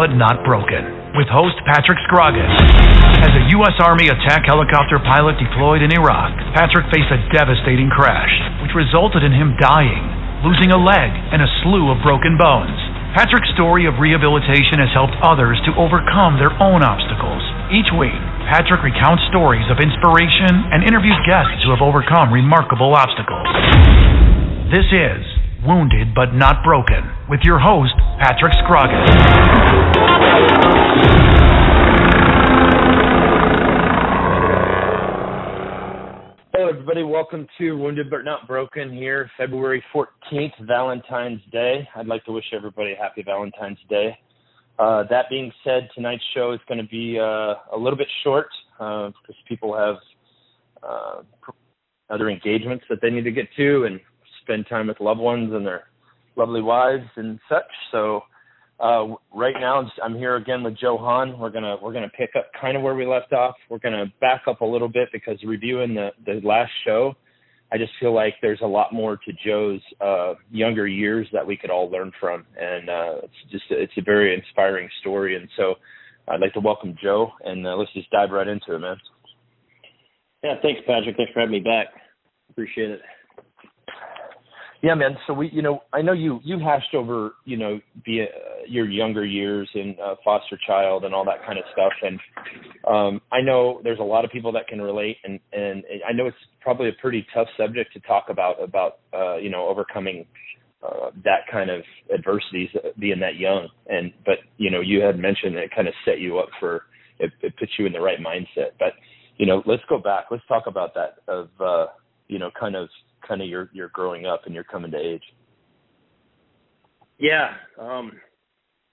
but not broken, with host Patrick Scroggins. As a U.S. Army attack helicopter pilot deployed in Iraq, Patrick faced a devastating crash, which resulted in him dying, losing a leg, and a slew of broken bones. Patrick's story of rehabilitation has helped others to overcome their own obstacles. Each week, Patrick recounts stories of inspiration and interviews guests who have overcome remarkable obstacles. This is Wounded but Not Broken with your host, Patrick Scroggins. Hello, everybody. Welcome to Wounded but Not Broken here, February 14th, Valentine's Day. I'd like to wish everybody a happy Valentine's Day. Uh, that being said, tonight's show is going to be uh, a little bit short uh, because people have uh, other engagements that they need to get to and spend time with loved ones and their lovely wives and such. So uh, right now, I'm here again with Joe Hahn. We're gonna we're gonna pick up kind of where we left off. We're gonna back up a little bit because reviewing the the last show, I just feel like there's a lot more to Joe's uh, younger years that we could all learn from, and uh, it's just a, it's a very inspiring story. And so, I'd like to welcome Joe, and uh, let's just dive right into it, man. Yeah, thanks, Patrick. Thanks for having me back. Appreciate it. Yeah, man. So we, you know, I know you you hashed over, you know, via uh, your younger years and uh, foster child and all that kind of stuff, and um, I know there's a lot of people that can relate, and and I know it's probably a pretty tough subject to talk about about uh, you know overcoming uh, that kind of adversities uh, being that young, and but you know you had mentioned that it kind of set you up for it, it puts you in the right mindset, but you know let's go back, let's talk about that of uh, you know kind of kind of your your growing up and your coming to age? Yeah, um,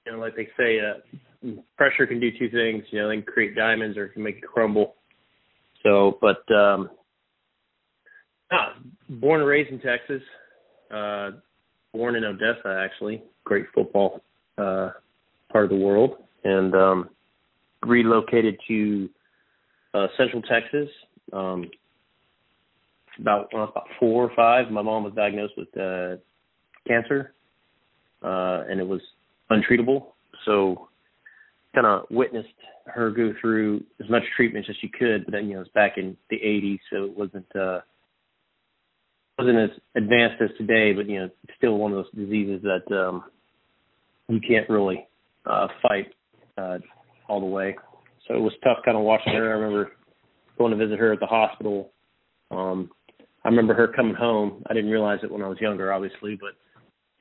you know, like they say, uh, pressure can do two things. You know, they can create diamonds or it can make it crumble. So, but um, ah, born and raised in Texas, uh, born in Odessa, actually, great football uh, part of the world, and um, relocated to uh, Central Texas. Um, about when I was about four or five, my mom was diagnosed with uh, cancer, uh, and it was untreatable. So, kind of witnessed her go through as much treatment as she could. But then, you know, it's back in the '80s, so it wasn't uh, wasn't as advanced as today. But you know, still one of those diseases that um, you can't really uh, fight uh, all the way. So it was tough, kind of watching her. I remember going to visit her at the hospital. Um, I remember her coming home. I didn't realize it when I was younger, obviously, but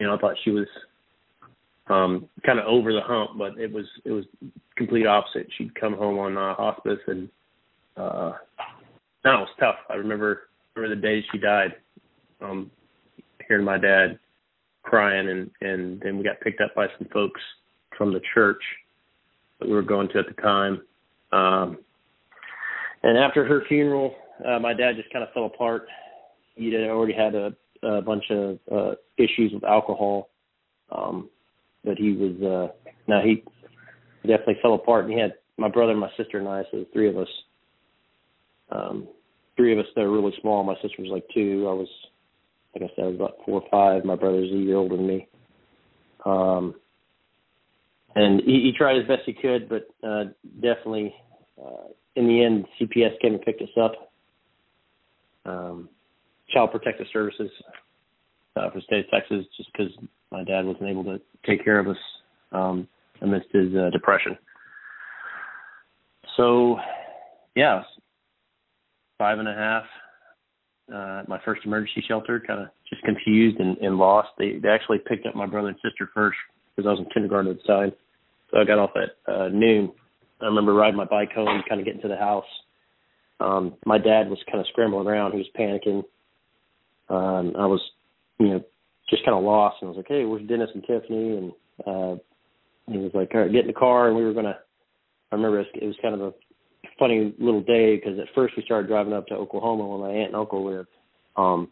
you know, I thought she was um kind of over the hump, but it was it was complete opposite. She'd come home on uh, hospice, and uh, no, it was tough. I remember remember the day she died. Um, hearing my dad crying, and and then we got picked up by some folks from the church that we were going to at the time. Um, and after her funeral, uh, my dad just kind of fell apart he had already had a, a bunch of uh, issues with alcohol, um, but he was uh, now he definitely fell apart. And he had my brother, my sister, and I, so the three of us. Um, three of us that were really small. My sister was like two. I was, like I said, I was about four or five. My brother's a year older than me. Um, and he, he tried as best he could, but uh, definitely, uh, in the end, CPS came and picked us up. Um, Child Protective Services uh, for the state of Texas, just because my dad wasn't able to take care of us um, amidst his uh, depression. So, yeah, five and a half. Uh, my first emergency shelter, kind of just confused and, and lost. They they actually picked up my brother and sister first because I was in kindergarten at the time. So I got off at uh, noon. I remember riding my bike home, kind of getting to the house. Um, my dad was kind of scrambling around. He was panicking um, I was, you know, just kind of lost and I was like, hey, where's Dennis and Tiffany? And uh, he was like, all right, get in the car. And we were to, I remember it was, it was kind of a funny little day because at first we started driving up to Oklahoma where my aunt and uncle lived. Um,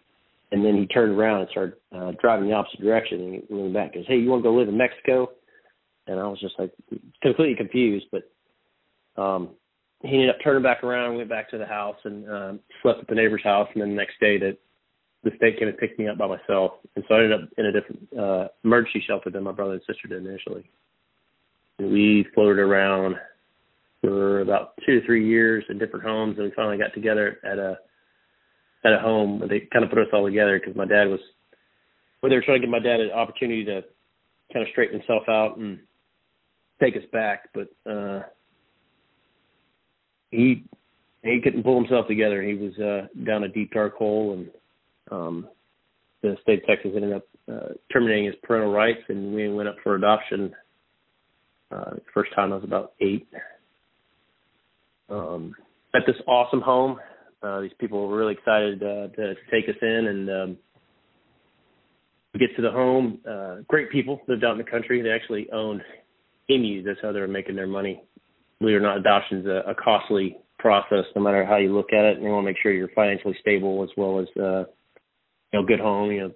and then he turned around and started uh, driving the opposite direction and he went back and goes, hey, you want to go live in Mexico? And I was just like completely confused, but um, he ended up turning back around, went back to the house and um, slept at the neighbor's house. And then the next day that the state came and picked me up by myself, and so I ended up in a different uh, emergency shelter than my brother and sister did initially. we floated around for about two to three years in different homes, and we finally got together at a at a home. They kind of put us all together because my dad was. Well, they were trying to give my dad an opportunity to kind of straighten himself out and take us back, but uh he he couldn't pull himself together. He was uh down a deep dark hole, and um the state of Texas ended up uh, terminating his parental rights, and we went up for adoption. Uh, first time I was about eight. Um, at this awesome home, uh, these people were really excited uh, to, to take us in, and um, we get to the home. Uh, great people lived out in the country. They actually owned emus. That's how they were making their money. Believe it or not, adoption is a, a costly process, no matter how you look at it. And you want to make sure you're financially stable as well as uh, you know good home. You know,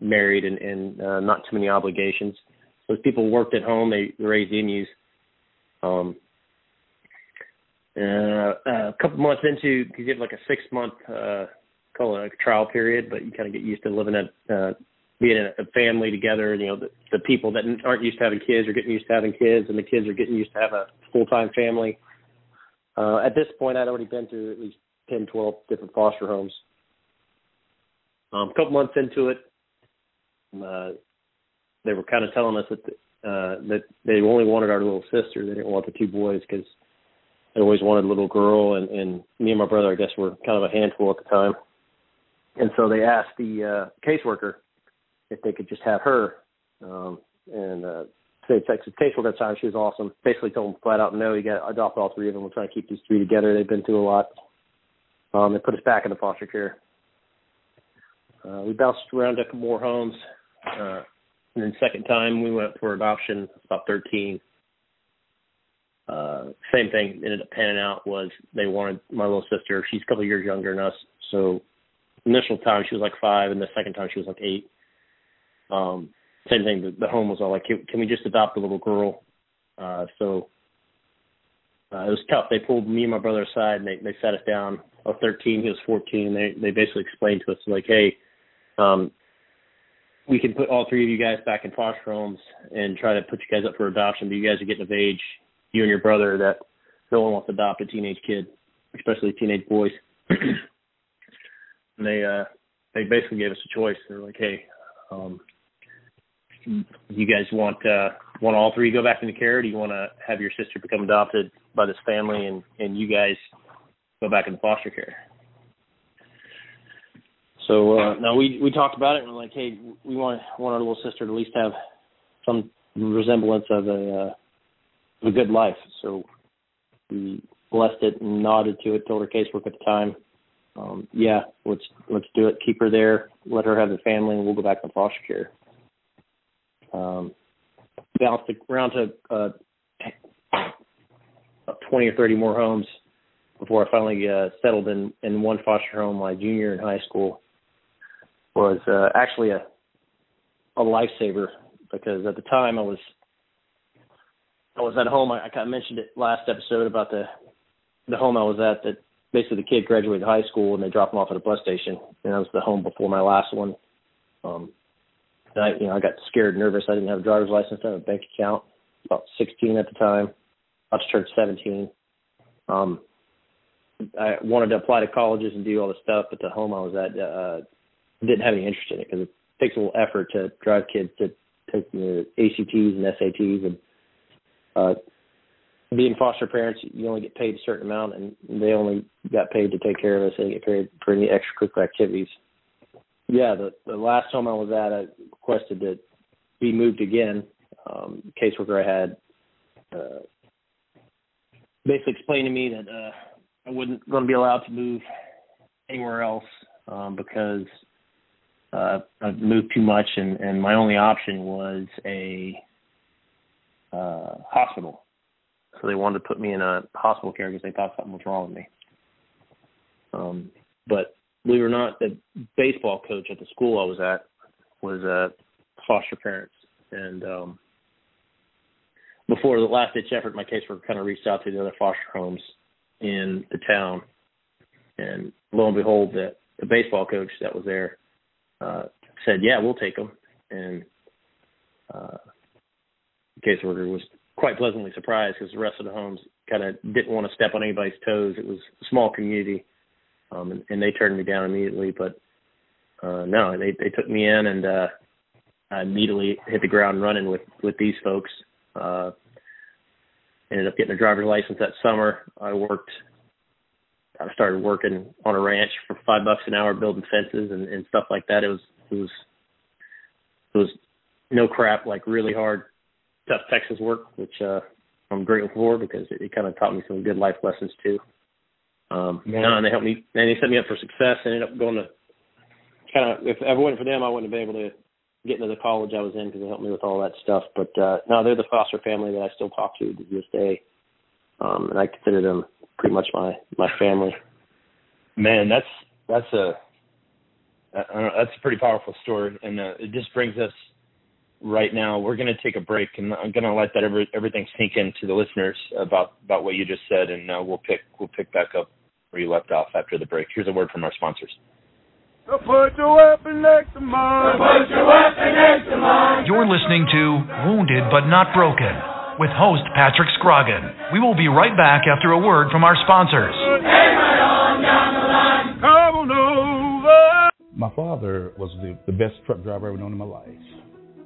married and, and uh, not too many obligations. So as people worked at home, they raised emus. Um, uh, a couple months into, because you have like a six month, uh, call it a trial period, but you kind of get used to living at, uh, being in a family together. And, You know, the, the people that aren't used to having kids are getting used to having kids, and the kids are getting used to have a full time family. Uh, at this point, I'd already been through at least 10, 12 different foster homes. Um, a couple months into it, uh, they were kind of telling us that uh, that they only wanted our little sister. They didn't want the two boys because they always wanted a little girl, and, and me and my brother, I guess, were kind of a handful at the time. And so they asked the uh, caseworker if they could just have her. Um, and uh, state Texas caseworker at the time, she was awesome. Basically told them flat out, no, you got to adopt all three of them. We're trying to keep these three together. They've been through a lot. Um, they put us back into foster care. Uh, we bounced around a couple more homes. Uh, and then second time we went for adoption, about 13. Uh, same thing ended up panning out was they wanted my little sister. She's a couple years younger than us. So initial time she was like five, and the second time she was like eight. Um, same thing. The, the home was all like, can, can we just adopt a little girl? Uh, so uh, it was tough. They pulled me and my brother aside and they, they sat us down. I was 13, he was 14. They they basically explained to us like, hey, um, we can put all three of you guys back in foster homes and try to put you guys up for adoption. But you guys are getting of age, you and your brother, that no one wants to adopt a teenage kid, especially teenage boys. and they uh they basically gave us a choice. They're like, hey, um, you guys want uh want all three to go back into care? Or do you want to have your sister become adopted by this family and and you guys go back into foster care? So uh, no, we we talked about it and we're like, hey, we want want our little sister to at least have some resemblance of a uh, a good life. So we blessed it and nodded to it. Told her casework at the time, um, yeah, let's let's do it. Keep her there. Let her have the family, and we'll go back to foster care. Um, bounced around to uh, 20 or 30 more homes before I finally uh, settled in in one foster home my junior in high school was uh, actually a a lifesaver because at the time I was I was at home. I, I kind of mentioned it last episode about the the home I was at that basically the kid graduated high school and they dropped him off at a bus station and that was the home before my last one. Um, and I you know I got scared, nervous. I didn't have a driver's license, I had a bank account. About 16 at the time, about to turn 17. Um, I wanted to apply to colleges and do all the stuff, but the home I was at uh, didn't have any interest in it because it takes a little effort to drive kids to take the ACTs and SATs and uh being foster parents you only get paid a certain amount and they only got paid to take care of us they get paid for any extracurricular activities. Yeah, the the last home I was at I requested to be moved again. Um caseworker I had uh basically explained to me that uh I wasn't going to be allowed to move anywhere else um because uh, I've moved too much, and, and my only option was a uh, hospital. So they wanted to put me in a hospital care because they thought something was wrong with me. Um, but believe it or not, the baseball coach at the school I was at was uh, foster parents, and um, before the last ditch effort, my case caseworker kind of reached out to the other foster homes in the town, and lo and behold, the, the baseball coach that was there uh, said, "Yeah, we'll take them." And uh, the caseworker was quite pleasantly surprised because the rest of the homes kind of didn't want to step on anybody's toes. It was a small community, um, and, and they turned me down immediately. But uh, no, they they took me in, and uh, I immediately hit the ground running with with these folks. Uh, ended up getting a driver's license that summer. I worked. I started working on a ranch for five bucks an hour, building fences and, and stuff like that. It was it was it was no crap, like really hard, tough Texas work, which uh, I'm grateful for because it, it kind of taught me some good life lessons too. Um, yeah. and they helped me, and they set me up for success. I ended up going to kind of, if it wasn't for them, I wouldn't have been able to get into the college I was in because they helped me with all that stuff. But uh, no, they're the foster family that I still talk to to this day, um, and I consider them pretty much my my family. Man, that's that's a that's a pretty powerful story, and uh, it just brings us right now. We're going to take a break, and I'm going to let that every, everything sink into the listeners about about what you just said, and uh, we'll pick we'll pick back up where you left off after the break. Here's a word from our sponsors. So put your weapon next to mine. put your weapon next to mine. You're listening to Wounded but Not Broken with host Patrick Scroggin. We will be right back after a word from our sponsors. My father was the, the best truck driver I've ever known in my life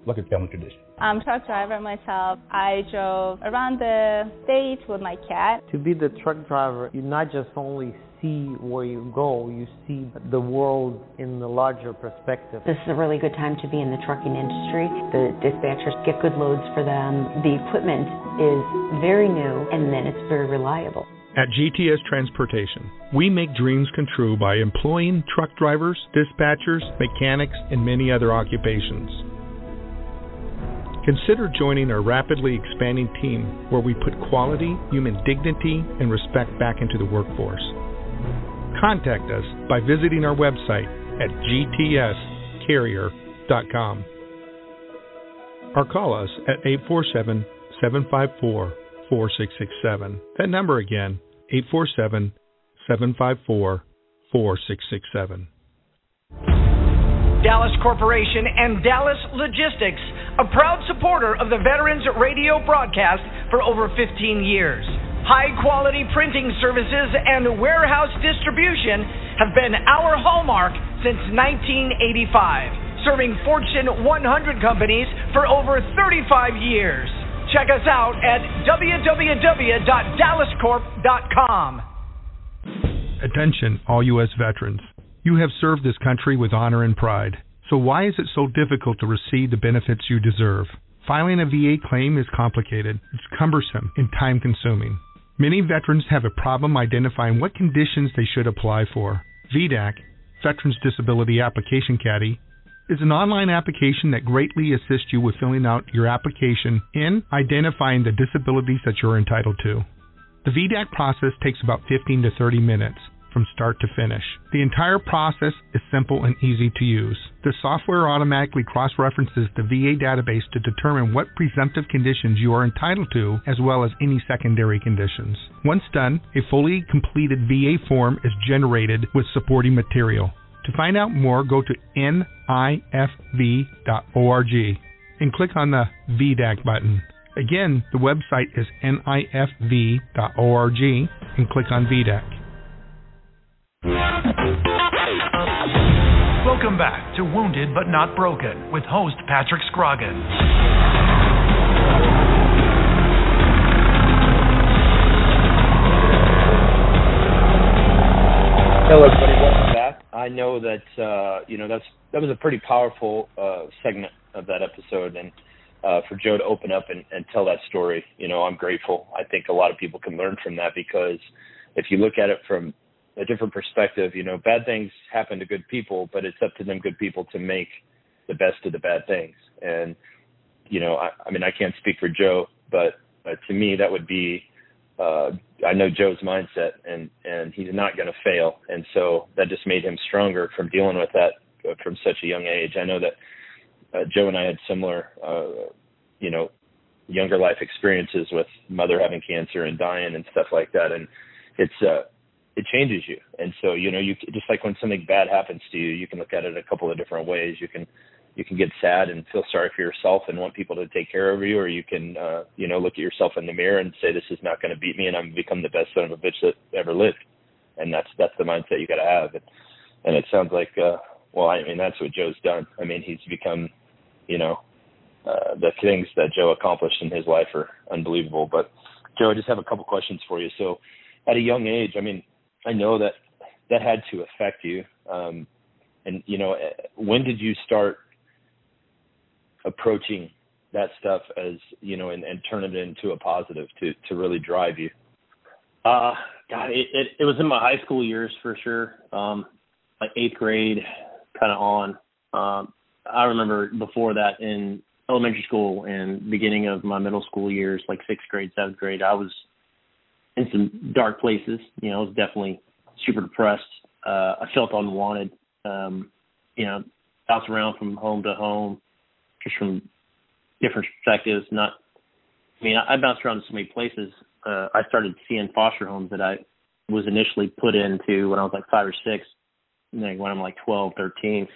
like a family tradition. I'm a truck driver myself. I drove around the state with my cat. To be the truck driver, you not just only see where you go, you see the world in the larger perspective. This is a really good time to be in the trucking industry. The dispatchers get good loads for them. The equipment is very new and then it's very reliable. At GTS Transportation, we make dreams come true by employing truck drivers, dispatchers, mechanics, and many other occupations. Consider joining our rapidly expanding team where we put quality, human dignity, and respect back into the workforce. Contact us by visiting our website at gtscarrier.com or call us at 847 754 4667. That number again, 847 754 4667. Dallas Corporation and Dallas Logistics a proud supporter of the Veterans Radio broadcast for over 15 years. High quality printing services and warehouse distribution have been our hallmark since 1985, serving Fortune 100 companies for over 35 years. Check us out at www.dallascorp.com. Attention, all U.S. veterans. You have served this country with honor and pride. So why is it so difficult to receive the benefits you deserve? Filing a VA claim is complicated, it's cumbersome, and time consuming. Many veterans have a problem identifying what conditions they should apply for. VDAC, Veterans Disability Application Caddy, is an online application that greatly assists you with filling out your application and identifying the disabilities that you're entitled to. The VDAC process takes about 15 to 30 minutes from start to finish. The entire process is simple and easy to use. The software automatically cross references the VA database to determine what presumptive conditions you are entitled to, as well as any secondary conditions. Once done, a fully completed VA form is generated with supporting material. To find out more, go to nifv.org and click on the VDAC button. Again, the website is nifv.org and click on VDAC. Welcome back to Wounded but Not Broken with host Patrick Scroggin. Hello, everybody. Welcome back. I know that uh, you know that's that was a pretty powerful uh, segment of that episode, and uh, for Joe to open up and, and tell that story, you know, I'm grateful. I think a lot of people can learn from that because if you look at it from a different perspective. You know, bad things happen to good people, but it's up to them good people to make the best of the bad things. And you know, I, I mean, I can't speak for Joe, but uh, to me, that would be. Uh, I know Joe's mindset, and and he's not going to fail, and so that just made him stronger from dealing with that uh, from such a young age. I know that uh, Joe and I had similar, uh, you know, younger life experiences with mother having cancer and dying and stuff like that, and it's uh, it changes you. And so, you know, you just like when something bad happens to you, you can look at it a couple of different ways. You can you can get sad and feel sorry for yourself and want people to take care of you, or you can, uh, you know, look at yourself in the mirror and say, "This is not going to beat me, and I'm become the best son of a bitch that ever lived." And that's that's the mindset you got to have. And, and it sounds like, uh, well, I mean, that's what Joe's done. I mean, he's become, you know, uh, the things that Joe accomplished in his life are unbelievable. But Joe, I just have a couple questions for you. So, at a young age, I mean, I know that that had to affect you. Um, and you know, eh, when did you start approaching that stuff as you know, and, and turn it into a positive to to really drive you? Uh, God, it, it it was in my high school years for sure. Um, like eighth grade, kind of on. Um, I remember before that in elementary school and beginning of my middle school years, like sixth grade, seventh grade, I was in some dark places. You know, I was definitely super depressed. Uh, I felt unwanted. Um, you know, bounce around from home to home, just from different perspectives. Not, I mean, I, I bounced around to so many places. Uh, I started seeing foster homes that I was initially put into when I was like five or six. And then when I'm like twelve, thirteen,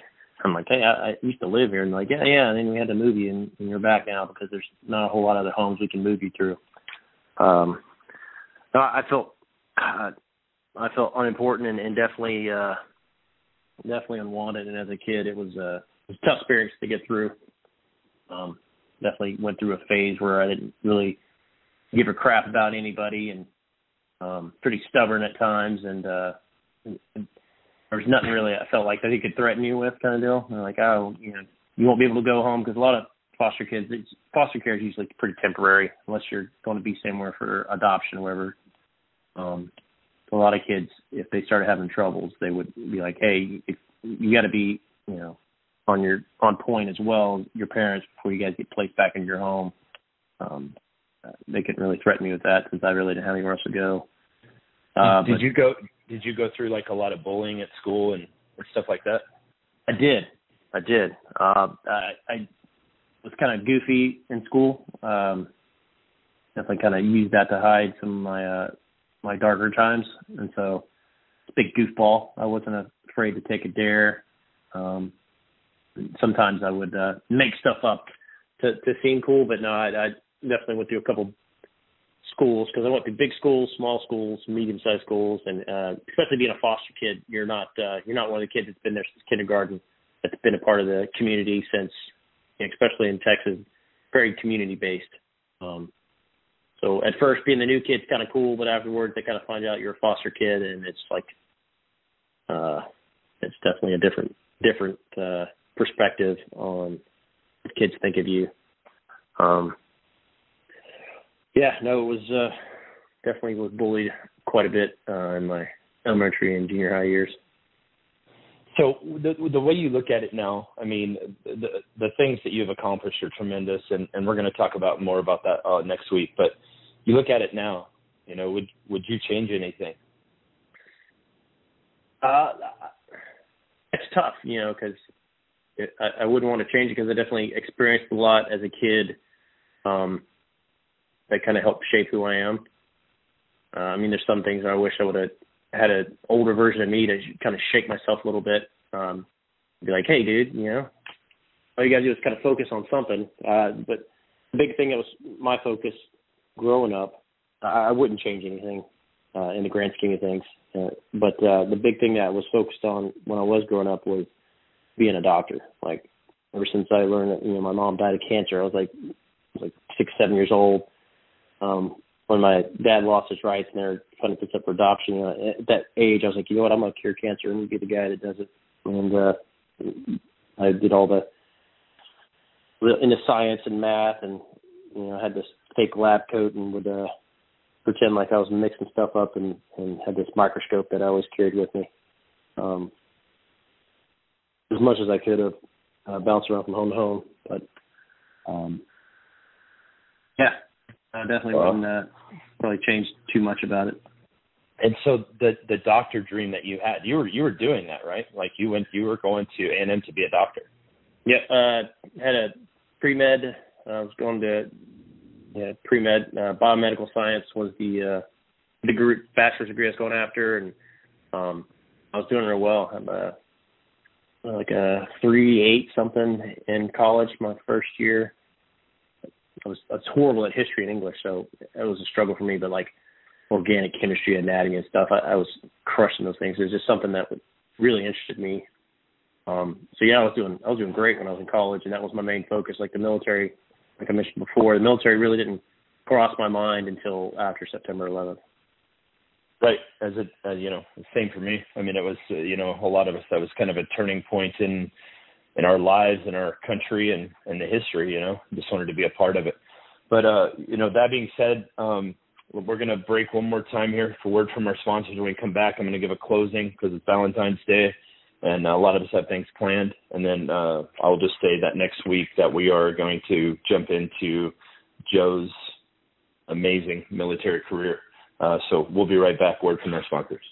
I'm like, hey, I, I used to live here, and like, yeah, yeah. And then we had to move you, and, and you're back now because there's not a whole lot of other homes we can move you through. Um, no, I felt, God, I felt unimportant and, and definitely, uh, definitely unwanted. And as a kid, it was a, it was a tough experience to get through. Um, definitely went through a phase where I didn't really give a crap about anybody, and um, pretty stubborn at times, and uh, there was nothing really I felt like that he could threaten you with, kind of deal. And like, oh, you know, you won't be able to go home because a lot of foster kids, it's, foster care is usually pretty temporary unless you're going to be somewhere for adoption or whatever. Um, a lot of kids, if they started having troubles, they would be like, hey, if, you got to be, you know, on your on point as well your parents before you guys get placed back in your home. Um, uh, they couldn't really threaten me with that since I really didn't have anywhere else to go. Uh, did but, you go? Did you go through like a lot of bullying at school and, and stuff like that? I did. I did. Uh, I, I was kind of goofy in school. Um, definitely kind of used that to hide some of my uh, my darker times, and so it's a big goofball. I wasn't afraid to take a dare. Um, sometimes I would uh, make stuff up to to seem cool, but no, I, I definitely went through a couple schools because I went through big schools, small schools, medium sized schools, and uh, especially being a foster kid, you're not uh, you're not one of the kids that's been there since kindergarten. That's been a part of the community since, especially in Texas, very community based. Um, so at first, being the new kid's kind of cool, but afterwards, they kind of find out you're a foster kid, and it's like, uh, it's definitely a different different uh, perspective on what kids think of you. Um, yeah, no, it was uh, definitely was bullied quite a bit uh, in my elementary and junior high years. So the the way you look at it now, I mean, the the things that you've accomplished are tremendous, and and we're going to talk about more about that uh, next week. But you look at it now, you know, would would you change anything? Uh, it's tough, you know, because I, I wouldn't want to change it because I definitely experienced a lot as a kid. Um, that kind of helped shape who I am. Uh, I mean, there's some things I wish I would have had an older version of me to kind of shake myself a little bit. Um, be like, hey, dude, you know, all you got to do is kind of focus on something. Uh, but the big thing that was my focus growing up, I, I wouldn't change anything uh, in the grand scheme of things. Uh, but uh, the big thing that I was focused on when I was growing up was being a doctor. Like ever since I learned that you know my mom died of cancer, I was like like six, seven years old um, when my dad lost his rights and they're trying to put up for adoption, you know, at that age, I was like, you know what, I'm gonna cure cancer and be the guy that does it. And uh, I did all the into science and math, and you know, I had this fake lab coat and would uh, pretend like I was mixing stuff up, and and had this microscope that I always carried with me. Um, as much as I could have uh, bounced around from home to home, but um, yeah, I definitely well, wouldn't uh, really change too much about it. And so the the doctor dream that you had, you were you were doing that right? Like you went, you were going to A and M to be a doctor. Yeah, uh, had a pre med. Uh, I was going to yeah, pre med. Uh, biomedical science was the uh, degree, bachelor's degree I was going after, and um, I was doing real well. I'm uh, like a three eight something in college my first year. I was, I was horrible at history and English, so it was a struggle for me. But like organic chemistry, and anatomy, and stuff, I, I was crushing those things. It was just something that really interested me. Um, so yeah, I was doing I was doing great when I was in college, and that was my main focus. Like the military, like I mentioned before, the military really didn't cross my mind until after September 11th. Right, as it as you know, same for me. I mean, it was uh, you know a lot of us that was kind of a turning point in in our lives in our country and and the history. You know, just wanted to be a part of it. But uh, you know, that being said, um, we're going to break one more time here for word from our sponsors. When we come back, I'm going to give a closing because it's Valentine's Day, and a lot of us have things planned. And then uh, I'll just say that next week that we are going to jump into Joe's amazing military career. Uh, so we'll be right back. Word from our sponsors.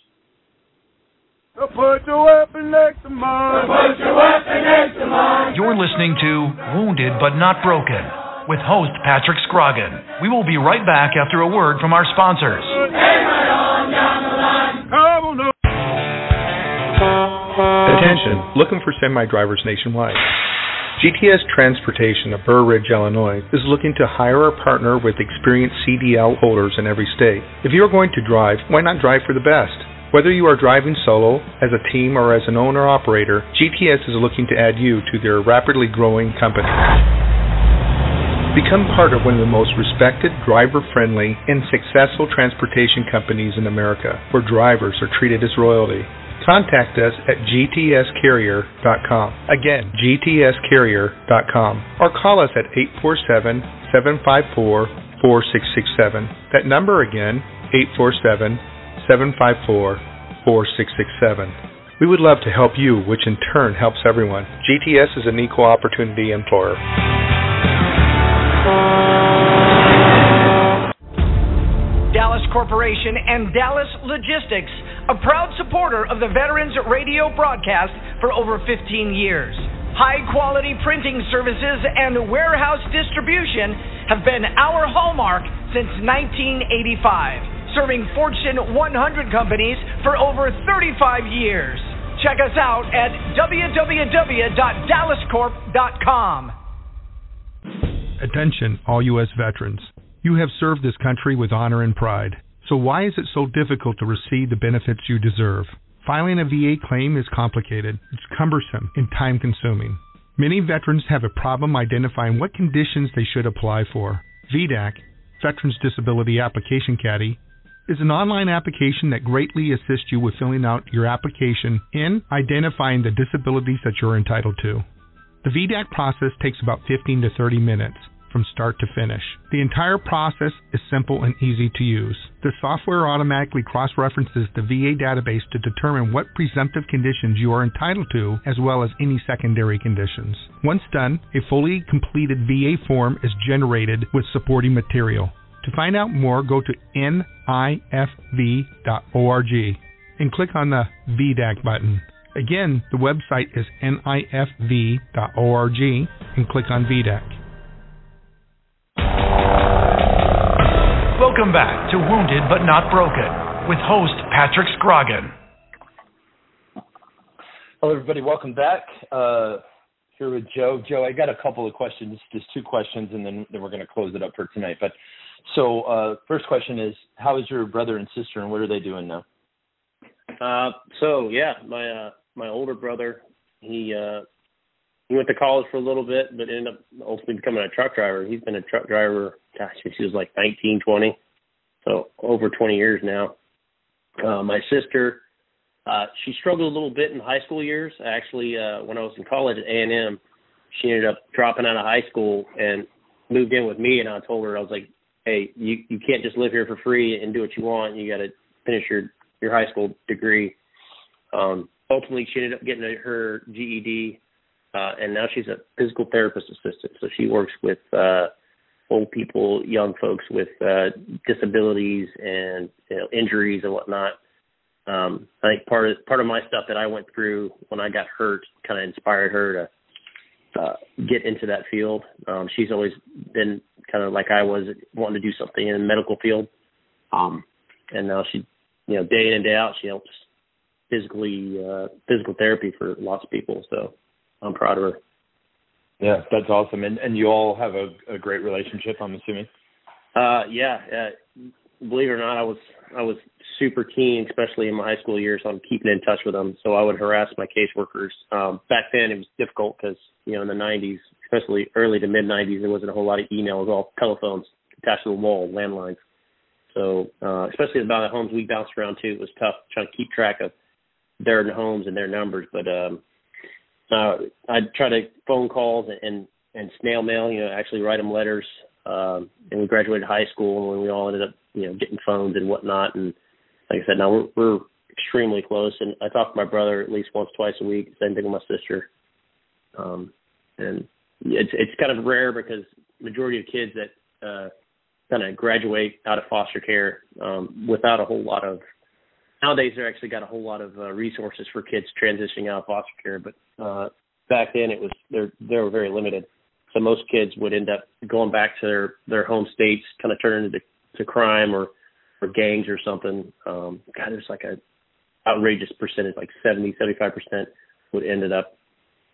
So put your weapon next to mine. put your weapon next to mine. You're listening to Wounded but Not Broken with host Patrick Scroggin. We will be right back after a word from our sponsors. Attention, looking for semi drivers nationwide. GTS Transportation of Burr Ridge, Illinois is looking to hire a partner with experienced CDL holders in every state. If you are going to drive, why not drive for the best? Whether you are driving solo, as a team, or as an owner operator, GTS is looking to add you to their rapidly growing company. Become part of one of the most respected, driver friendly, and successful transportation companies in America, where drivers are treated as royalty. Contact us at gtscarrier.com. Again, gtscarrier.com. Or call us at 847 754 4667. That number again, 847 754 4667. We would love to help you, which in turn helps everyone. GTS is an equal opportunity employer. Dallas Corporation and Dallas Logistics, a proud supporter of the Veterans Radio broadcast for over 15 years. High quality printing services and warehouse distribution have been our hallmark since 1985, serving Fortune 100 companies for over 35 years. Check us out at www.dallascorp.com. Attention, all U.S. veterans. You have served this country with honor and pride. So why is it so difficult to receive the benefits you deserve? Filing a VA claim is complicated, it's cumbersome, and time consuming. Many veterans have a problem identifying what conditions they should apply for. VDAC, Veterans Disability Application Caddy, is an online application that greatly assists you with filling out your application and identifying the disabilities that you're entitled to. The VDAC process takes about 15 to 30 minutes from start to finish. The entire process is simple and easy to use. The software automatically cross references the VA database to determine what presumptive conditions you are entitled to, as well as any secondary conditions. Once done, a fully completed VA form is generated with supporting material. To find out more, go to nifv.org and click on the VDAC button. Again, the website is nifv.org and click on VDAC. Welcome back to Wounded but Not Broken with host Patrick Scroggin. Hello, everybody. Welcome back. Uh, here with Joe. Joe, I got a couple of questions, just two questions, and then, then we're going to close it up for tonight. But so, uh, first question is, how is your brother and sister, and what are they doing now? Uh, so yeah, my uh, my older brother, he uh, he went to college for a little bit, but ended up ultimately becoming a truck driver. He's been a truck driver, gosh, since he was like 19, 20, so over 20 years now. Uh, my sister, uh, she struggled a little bit in high school years. Actually, uh, when I was in college at A&M, she ended up dropping out of high school and moved in with me. And I told her, I was like, hey, you you can't just live here for free and do what you want. You got to finish your your high school degree. Um, ultimately, she ended up getting her GED uh, and now she's a physical therapist assistant. So she works with uh, old people, young folks with uh, disabilities and you know, injuries and whatnot. Um, I think part of part of my stuff that I went through when I got hurt kind of inspired her to uh, get into that field. Um, she's always been kind of like I was, wanting to do something in the medical field. Um, and now she, you know, day in and day out, she helps physically uh, physical therapy for lots of people. So I'm proud of her. Yeah, that's awesome. And and you all have a, a great relationship, I'm assuming. Uh, yeah, uh, believe it or not, I was I was super keen, especially in my high school years, on keeping in touch with them. So I would harass my caseworkers. Um, back then, it was difficult because you know in the '90s, especially early to mid '90s, there wasn't a whole lot of emails, all telephones attached to the wall, landlines. So uh, especially about the homes we bounced around to, it was tough trying to keep track of their homes and their numbers. But um, uh, I'd try to phone calls and, and and snail mail, you know, actually write them letters. Um, and we graduated high school and we all ended up, you know, getting phones and whatnot. And like I said, now we're, we're extremely close. And I talk to my brother at least once, twice a week. Same thing with my sister. Um, and it's it's kind of rare because majority of kids that uh, kind of graduate out of foster care um, without a whole lot of nowadays they're actually got a whole lot of uh, resources for kids transitioning out of foster care but uh back then it was they're they were very limited. So most kids would end up going back to their their home states kind of turning into to crime or or gangs or something. Um god there's like a outrageous percentage like 70 75 percent would ended up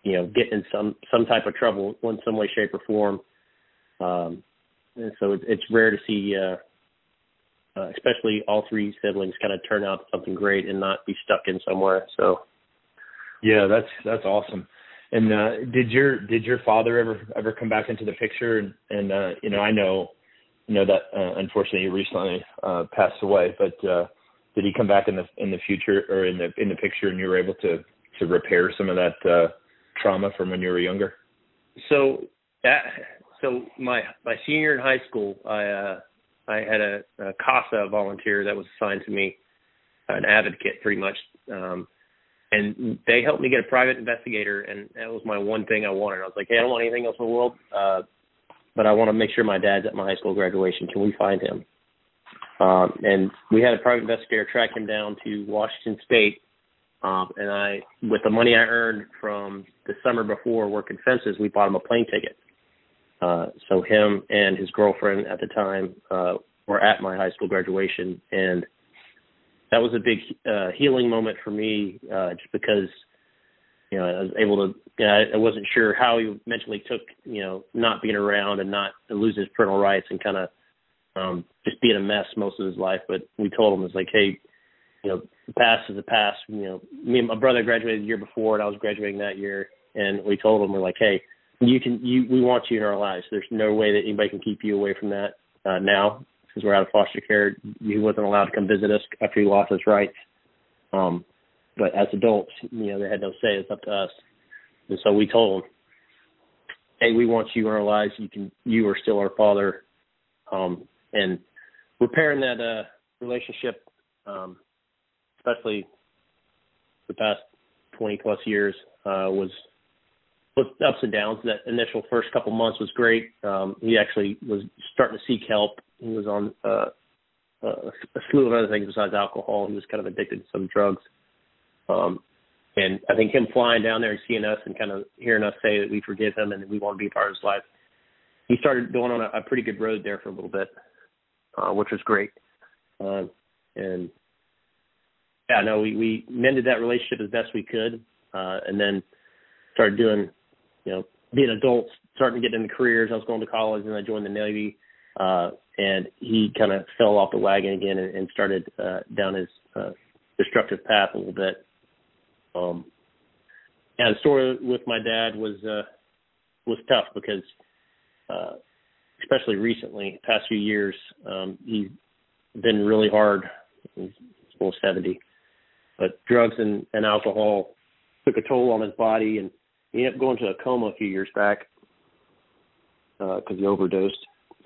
you know getting in some some type of trouble in some way shape or form um and so it's, it's rare to see uh uh, especially all three siblings kind of turn out something great and not be stuck in somewhere. So, yeah, that's that's awesome. And uh, did your did your father ever ever come back into the picture? And, and uh, you know, I know you know that uh, unfortunately he recently uh, passed away, but uh, did he come back in the in the future or in the in the picture, and you were able to to repair some of that uh, trauma from when you were younger? So that so my my senior in high school, I uh, I had a, a CASA volunteer that was assigned to me, an advocate pretty much, um, and they helped me get a private investigator, and that was my one thing I wanted. I was like, hey, I don't want anything else in the world, uh, but I want to make sure my dad's at my high school graduation. Can we find him? Um, and we had a private investigator track him down to Washington State. Um, and I, with the money I earned from the summer before working fences, we bought him a plane ticket. Uh, so him and his girlfriend at the time uh, were at my high school graduation, and that was a big uh, healing moment for me, uh, just because you know I was able to. You know, I, I wasn't sure how he mentally took you know not being around and not losing his parental rights and kind of um, just being a mess most of his life. But we told him it's like, hey, you know, the past is the past. You know, me and my brother graduated the year before, and I was graduating that year, and we told him we're like, hey you can you we want you in our lives. There's no way that anybody can keep you away from that uh, now because we're out of foster care. He wasn't allowed to come visit us after he lost his rights. Um, but as adults, you know, they had no say. It's up to us. And so we told him, "Hey, we want you in our lives. You can. You are still our father." Um, and repairing that uh, relationship, um, especially the past 20 plus years, uh, was with ups and downs. That initial first couple months was great. Um, he actually was starting to seek help. He was on uh, uh, a slew of other things besides alcohol. He was kind of addicted to some drugs. Um, and I think him flying down there and seeing us and kind of hearing us say that we forgive him and that we want to be a part of his life, he started going on a, a pretty good road there for a little bit, uh, which was great. Uh, and yeah, no, we, we mended that relationship as best we could. Uh, and then started doing you know, being adults, starting to get into careers. I was going to college and I joined the Navy. Uh, and he kind of fell off the wagon again and, and started uh, down his uh, destructive path a little bit. Um, yeah, the story with my dad was uh, was tough because, uh, especially recently, past few years, um, he's been really hard. He's almost seventy, but drugs and, and alcohol took a toll on his body, and he ended up going to a coma a few years back because uh, he overdosed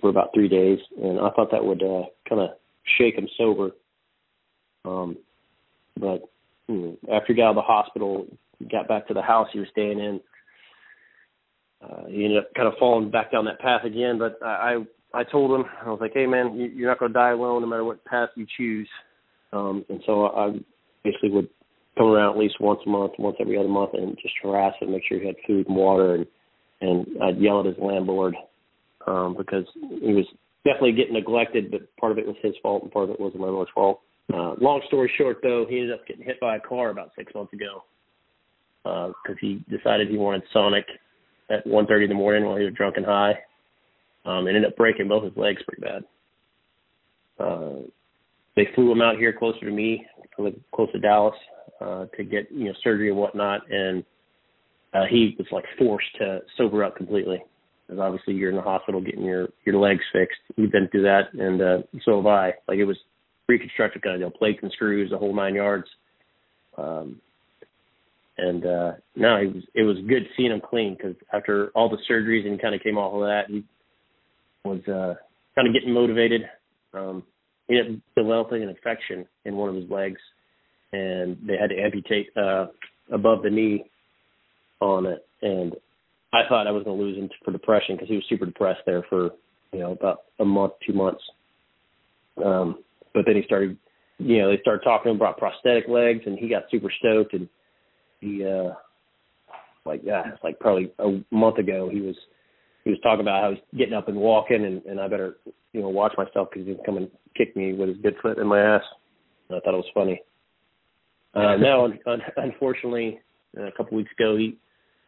for about three days, and I thought that would uh, kind of shake him sober. Um, but you know, after he got out of the hospital, he got back to the house he was staying in, uh, he ended up kind of falling back down that path again. But I, I, I told him, I was like, hey man, you, you're not going to die alone no matter what path you choose. Um, and so I basically would come around at least once a month, once every other month, and just harass him, make sure he had food and water, and and I'd yell at his landlord um, because he was definitely getting neglected, but part of it was his fault and part of it was the landlord's fault. Uh, long story short, though, he ended up getting hit by a car about six months ago because uh, he decided he wanted Sonic at 1:30 in the morning while he was drunk and high. Um, and ended up breaking both his legs pretty bad. Uh, they flew him out here closer to me, close to Dallas, uh, to get you know surgery and whatnot, and uh, he was like forced to sober up completely. Because obviously you're in the hospital getting your your legs fixed. You've been through that, and uh, so have I. Like it was reconstructive kind of deal, plates and screws, the whole nine yards. Um, and uh, no, it was it was good seeing him clean because after all the surgeries and kind of came off of that, he was uh, kind of getting motivated. Um, he ended up developing an infection in one of his legs, and they had to amputate uh, above the knee on it. And I thought I was going to lose him for depression because he was super depressed there for you know about a month, two months. Um, but then he started, you know, they started talking about prosthetic legs, and he got super stoked. And he, uh, like, yeah, like probably a month ago, he was he was talking about how he's getting up and walking, and, and I better, you know, watch myself because he's come and kick me with his good foot in my ass. And I thought it was funny. Uh, now, un- un- unfortunately, a couple weeks ago, he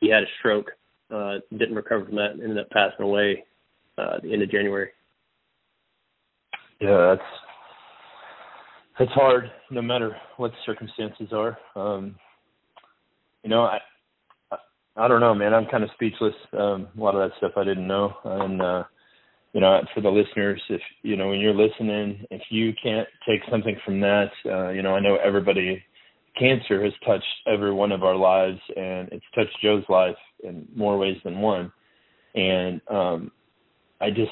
he had a stroke. Uh, didn't recover from that. And ended up passing away uh, at the end of January. Yeah, that's it's hard, no matter what the circumstances are. Um, you know, I, I don't know, man. I'm kind of speechless. Um, a lot of that stuff I didn't know, and uh, you know, for the listeners, if you know when you're listening, if you can't take something from that, uh, you know, I know everybody cancer has touched every one of our lives and it's touched Joe's life in more ways than one. And um I just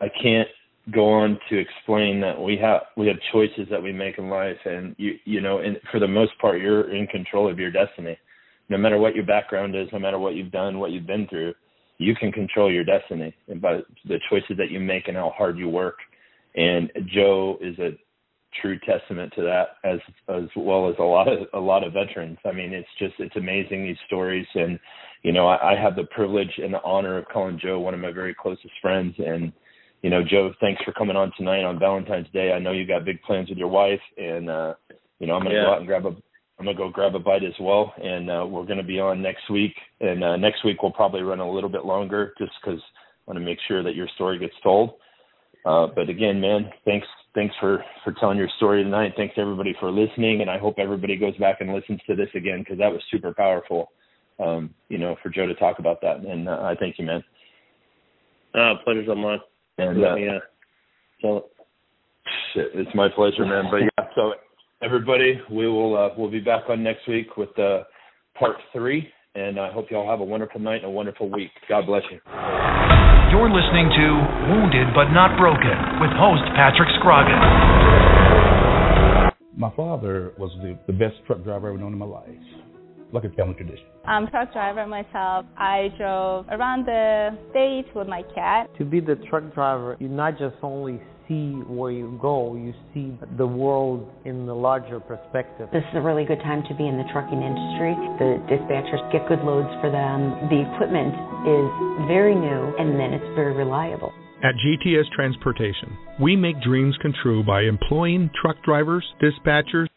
I can't go on to explain that we have we have choices that we make in life and you you know and for the most part you're in control of your destiny. No matter what your background is, no matter what you've done, what you've been through, you can control your destiny and by the choices that you make and how hard you work. And Joe is a true testament to that as as well as a lot of a lot of veterans. I mean, it's just it's amazing these stories, and you know, I, I have the privilege and the honor of calling Joe one of my very closest friends. And you know, Joe, thanks for coming on tonight on Valentine's Day. I know you got big plans with your wife, and uh, you know, I'm gonna yeah. go out and grab a I'm gonna go grab a bite as well, and uh, we're gonna be on next week. And uh, next week we'll probably run a little bit longer, just because I want to make sure that your story gets told. Uh, but again, man, thanks thanks for for telling your story tonight. Thanks everybody for listening, and I hope everybody goes back and listens to this again because that was super powerful. Um, you know, for Joe to talk about that, and uh, I thank you, man. Uh, pleasure's on mine. And uh, yeah, so shit, it's my pleasure, man. But yeah, so everybody, we will uh, we'll be back on next week with uh, part three, and I hope you all have a wonderful night and a wonderful week. God bless you. You're listening to Wounded But Not Broken with host Patrick Scroggins. My father was the, the best truck driver I've ever known in my life. Like a family tradition. I'm a truck driver myself. I drove around the state with my cat. To be the truck driver, you not just only see where you go, you see the world in the larger perspective. This is a really good time to be in the trucking industry. The dispatchers get good loads for them. The equipment is very new and then it's very reliable. At GTS Transportation, we make dreams come true by employing truck drivers, dispatchers,